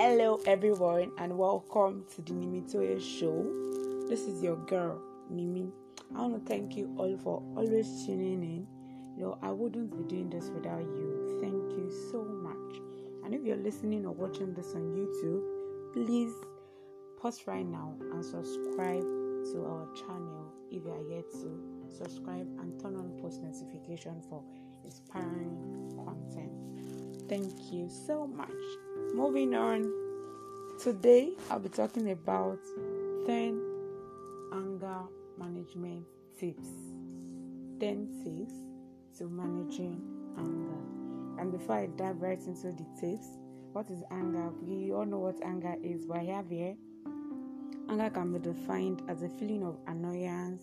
Hello, everyone, and welcome to the Nimitoye Show. This is your girl, Nimi. I want to thank you all for always tuning in. You know, I wouldn't be doing this without you. Thank you so much. And if you're listening or watching this on YouTube, please pause right now and subscribe to our channel if you are yet to subscribe and turn on post notification for inspiring content. Thank you so much. Moving on, today I'll be talking about 10 anger management tips. 10 tips to managing anger. And before I dive right into the tips, what is anger? We all know what anger is, but have here anger can be defined as a feeling of annoyance,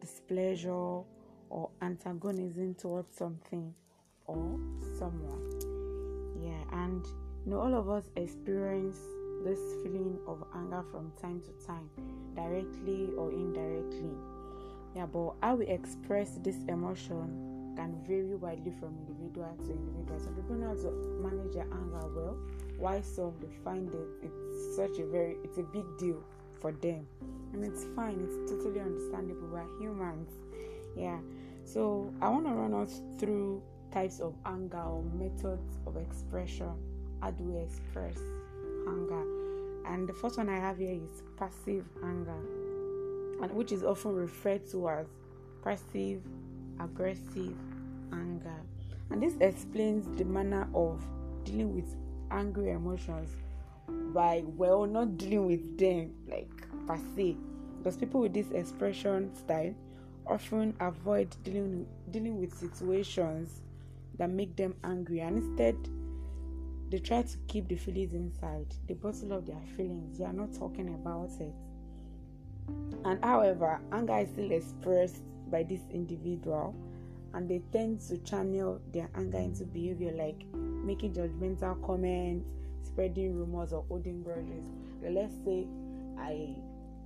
displeasure, or antagonism towards something or someone. Yeah, and you know, all of us experience this feeling of anger from time to time, directly or indirectly. Yeah, but how we express this emotion can vary widely from individual to individual. Some people know how to manage their anger well, while some they find it it's such a very it's a big deal for them. And it's fine, it's totally understandable. We're humans. Yeah. So I want to run us through types of anger or methods of expression. How do we express anger? And the first one I have here is passive anger, and which is often referred to as passive aggressive anger. And this explains the manner of dealing with angry emotions by well not dealing with them like per se. Because people with this expression style often avoid dealing dealing with situations that make them angry and instead they try to keep the feelings inside. They bottle up their feelings. They are not talking about it. And however, anger is still expressed by this individual and they tend to channel their anger into behavior like making judgmental comments, spreading rumors or holding grudges. let's say I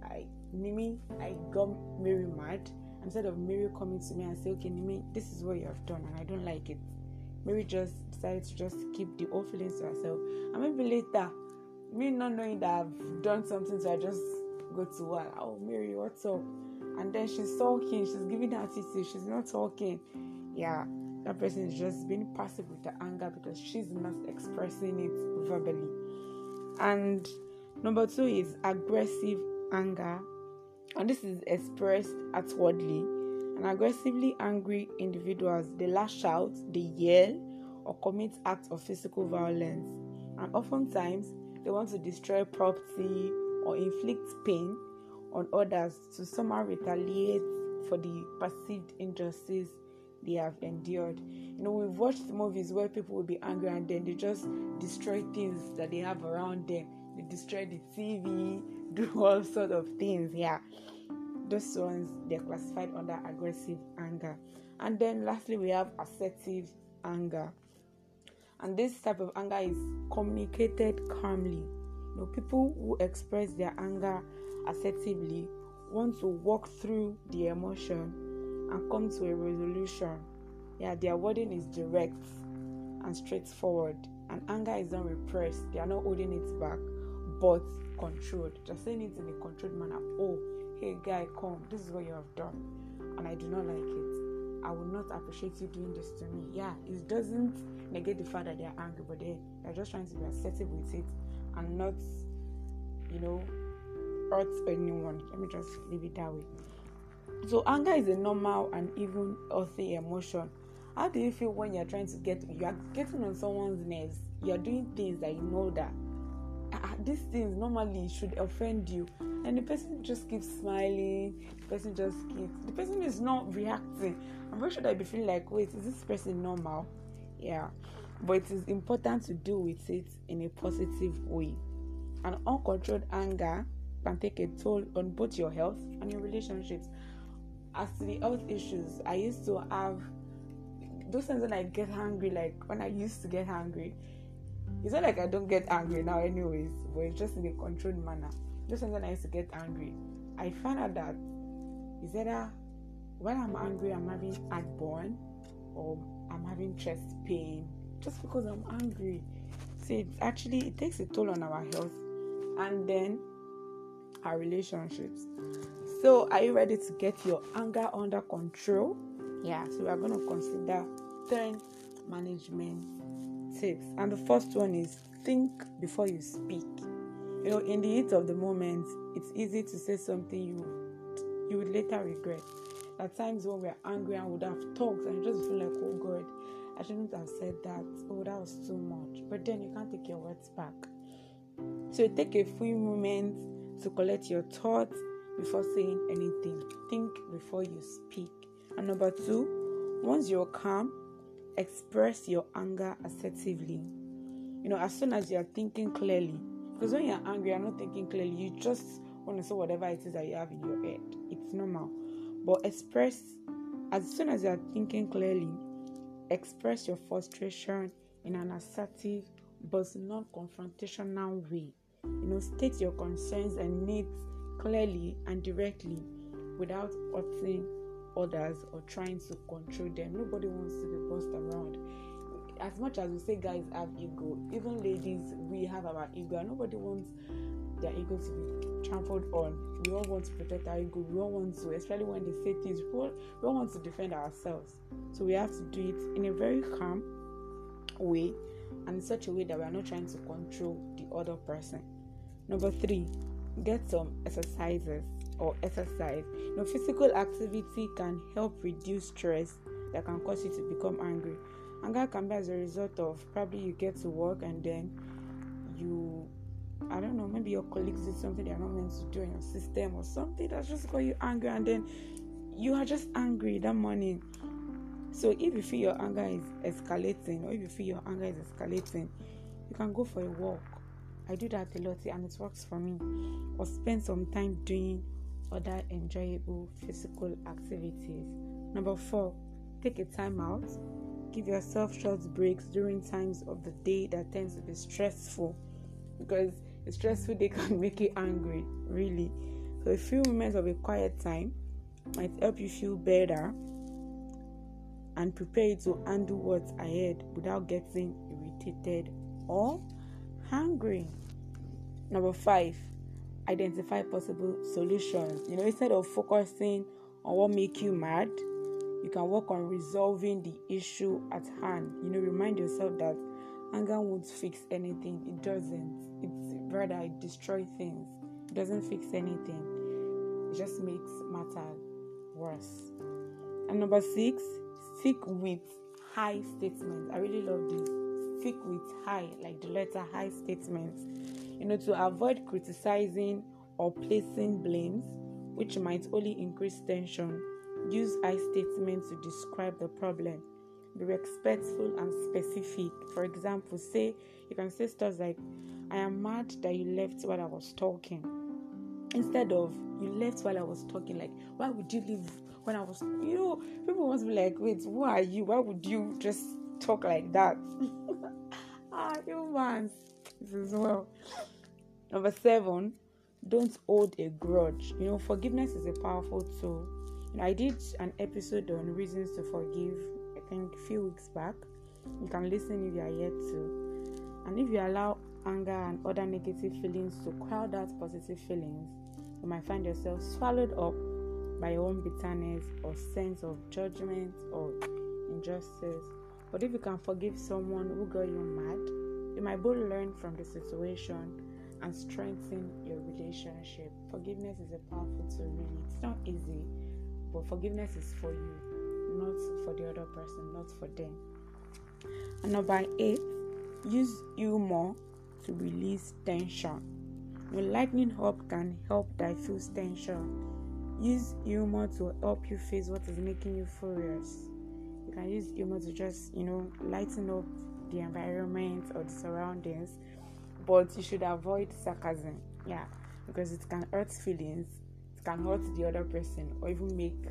I Nimi I got Mary mad. Instead of Mary coming to me and say, Okay, Nimi, this is what you have done and I don't like it. Mary just decided to just keep the old feelings to herself. And maybe later, me not knowing that I've done something, so I just go to her. Oh, Mary, what's up? And then she's talking, she's giving her attitude, she's not talking. Yeah, that person is just being passive with the anger because she's not expressing it verbally. And number two is aggressive anger, and this is expressed outwardly. And aggressively angry individuals they lash out, they yell, or commit acts of physical violence. And oftentimes they want to destroy property or inflict pain on others to somehow retaliate for the perceived injustice they have endured. You know, we've watched movies where people will be angry and then they just destroy things that they have around them. They destroy the TV, do all sort of things. Yeah, those ones they're classified under aggressive anger. And then lastly, we have assertive anger. And this type of anger is communicated calmly. You know, people who express their anger assertively want to walk through the emotion and come to a resolution. Yeah, their wording is direct and straightforward, and anger is not repressed. They are not holding it back, but controlled. Just saying it in a controlled manner. Oh, hey guy, come. This is what you have done, and I do not like it. I will not appreciate you doing this to me. Yeah, it doesn't negate the fact that they are angry, but they they're just trying to be assertive with it and not, you know, hurt anyone. Let me just leave it that way. So anger is a normal and even healthy emotion. How do you feel when you're trying to get you are getting on someone's nerves? You're doing things that you know that uh, these things normally should offend you, and the person just keeps smiling. The person just keeps the person is not reacting. I'm very sure that you feeling like, wait, is this person normal? Yeah, but it is important to deal with it in a positive way. An uncontrolled anger can take a toll on both your health and your relationships as to the health issues, I used to have those times when I get angry, like when I used to get angry. It's not like I don't get angry now, anyways, but it's just in a controlled manner. Those times when I used to get angry, I found out that is either when I'm angry, I'm having heartburn or I'm having chest pain just because I'm angry. See, it's actually it takes a toll on our health and then our relationships. So, are you ready to get your anger under control? Yeah, so we are going to consider 10 management tips. And the first one is think before you speak. You know, in the heat of the moment, it's easy to say something you you would later regret. At times when we're angry and would have talked and you just feel like, oh God, I shouldn't have said that. Oh, that was too much. But then you can't take your words back. So take a few moments to collect your thoughts before saying anything. Think before you speak. And number two, once you're calm, express your anger assertively. You know, as soon as you're thinking clearly, because when you're angry, you're not thinking clearly, you just want to say whatever it is that you have in your head. It's normal. But express, as soon as you're thinking clearly, express your frustration in an assertive but non confrontational way. You know, state your concerns and needs clearly and directly without hurting others or trying to control them. Nobody wants to be bossed around. As much as we say guys have ego, even ladies, we have our ego, and nobody wants their ego to be trampled on. We all want to protect our ego. We all want to, especially when they say things, we all, we all want to defend ourselves. So we have to do it in a very calm way and in such a way that we are not trying to control the other person. Number three, get some exercises or exercise. You know, physical activity can help reduce stress that can cause you to become angry. Anger can be as a result of probably you get to work and then you I don't know, maybe your colleagues did something they're not meant to do in your system or something that just got you angry and then you are just angry that morning. So if you feel your anger is escalating or if you feel your anger is escalating, you can go for a walk. I do that a lot and it works for me. Or spend some time doing other enjoyable physical activities. Number four, take a time out. Give yourself short breaks during times of the day that tends to be stressful because a stressful day can make you angry, really. So, a few moments of a quiet time might help you feel better and prepare you to handle what's ahead without getting irritated or hungry. Number five, identify possible solutions. You know, instead of focusing on what make you mad, you can work on resolving the issue at hand. You know, remind yourself that anger won't fix anything. It doesn't. It's rather it destroys things. It doesn't fix anything. It just makes matters worse. And number six, stick with high statements. I really love this. Stick with high, like the letter high statements. You know, to avoid criticizing or placing blames, which might only increase tension. Use I statements to describe the problem. Be respectful and specific. For example, say you can say stuff like, I am mad that you left while I was talking. Instead of you left while I was talking, like, why would you leave when I was you know, people must be like, wait, who are you? Why would you just talk like that? ah, humans. This is well. Number seven, don't hold a grudge. You know, forgiveness is a powerful tool. I did an episode on reasons to forgive, I think a few weeks back. You can listen if you are yet to. And if you allow anger and other negative feelings to crowd out positive feelings, you might find yourself swallowed up by your own bitterness or sense of judgment or injustice. But if you can forgive someone who got you mad, you might both learn from the situation and strengthen your relationship. Forgiveness is a powerful tool, really. It's not easy, but forgiveness is for you, not for the other person, not for them. And number eight, use humor to release tension. When lightening up can help diffuse tension. Use humor to help you face what is making you furious. You can use humor to just, you know, lighten up the environment or the surroundings but you should avoid sarcasm yeah because it can hurt feelings can hurt the other person or even make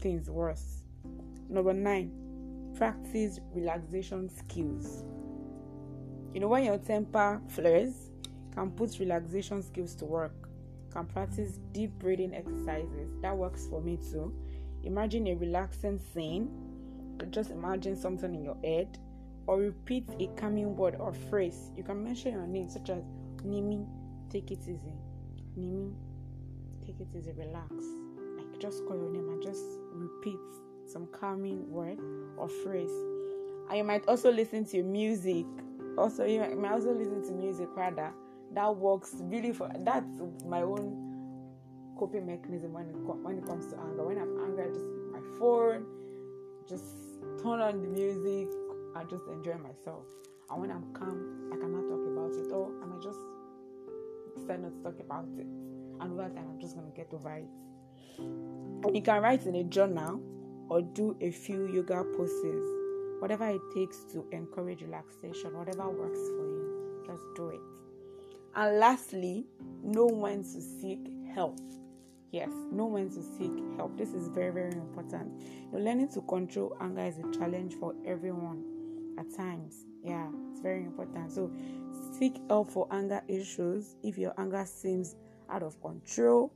things worse. Number nine practice relaxation skills. You know when your temper flares can put relaxation skills to work. Can practice deep breathing exercises. That works for me too. Imagine a relaxing scene. Just imagine something in your head or repeat a calming word or phrase. You can mention your name, such as Nimi, take it easy. Nimi, take it easy, relax. Like just call your name and just repeat some calming word or phrase. And you might also listen to music. Also, you might also listen to music rather. That works really for that's my own coping mechanism when it when it comes to anger. When I'm angry, I just my phone, just turn on the music, and just enjoy myself. And when I'm calm, I cannot talk about it, or I might just decide not to talk about it. And over time, I'm just gonna get over it. You can write in a journal or do a few yoga poses, whatever it takes to encourage relaxation, whatever works for you, just do it. And lastly, know when to seek help. Yes, know when to seek help. This is very, very important. You know, learning to control anger is a challenge for everyone at times. Yeah, it's very important. So, seek help for anger issues. If your anger seems out of control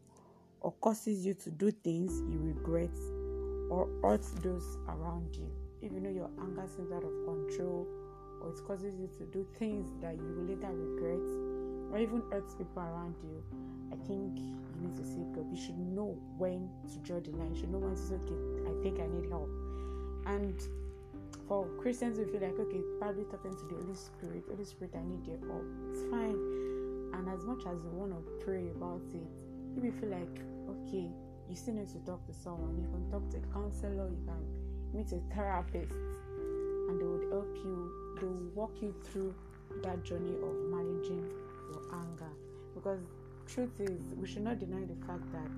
or causes you to do things you regret or hurt those around you, if you know your anger seems out of control or it causes you to do things that you will later regret or even hurts people around you, I think you need to seek help. You should know when to draw the line. You should know when to say, okay, I think I need help. And for Christians who feel like, okay, probably talking to the Holy Spirit, Holy Spirit, I need your help. It's fine. And as much as you want to pray about it, you feel like, okay, you still need to talk to someone, you can talk to a counselor, you can meet a therapist, and they would help you, they will walk you through that journey of managing your anger. Because truth is, we should not deny the fact that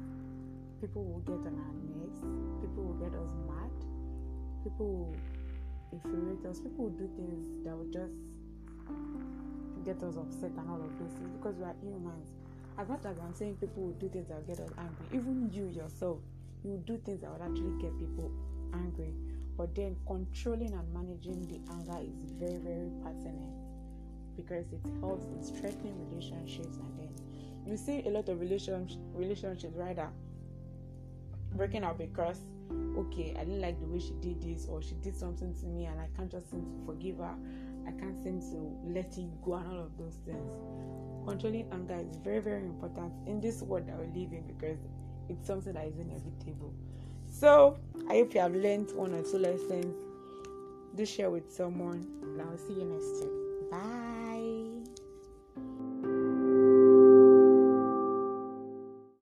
people will get on our nerves, people will get us mad, people will infuriate us, people will do things that will just get us upset and all of things because we are humans. As much as I'm saying people will do things that will get us angry, even you yourself, you will do things that will actually get people angry. But then controlling and managing the anger is very, very pertinent because it helps in strengthening relationships and then you see a lot of relationship relationships rather breaking up because okay i didn't like the way she did this or she did something to me and i can't just seem to forgive her. I can't seem to let it go and all of those things. Controlling anger is very very important in this world that we live in because it's something that is inevitable so i hope you have learned one or two lessons. Do share with someone and i'll see you next time. Bye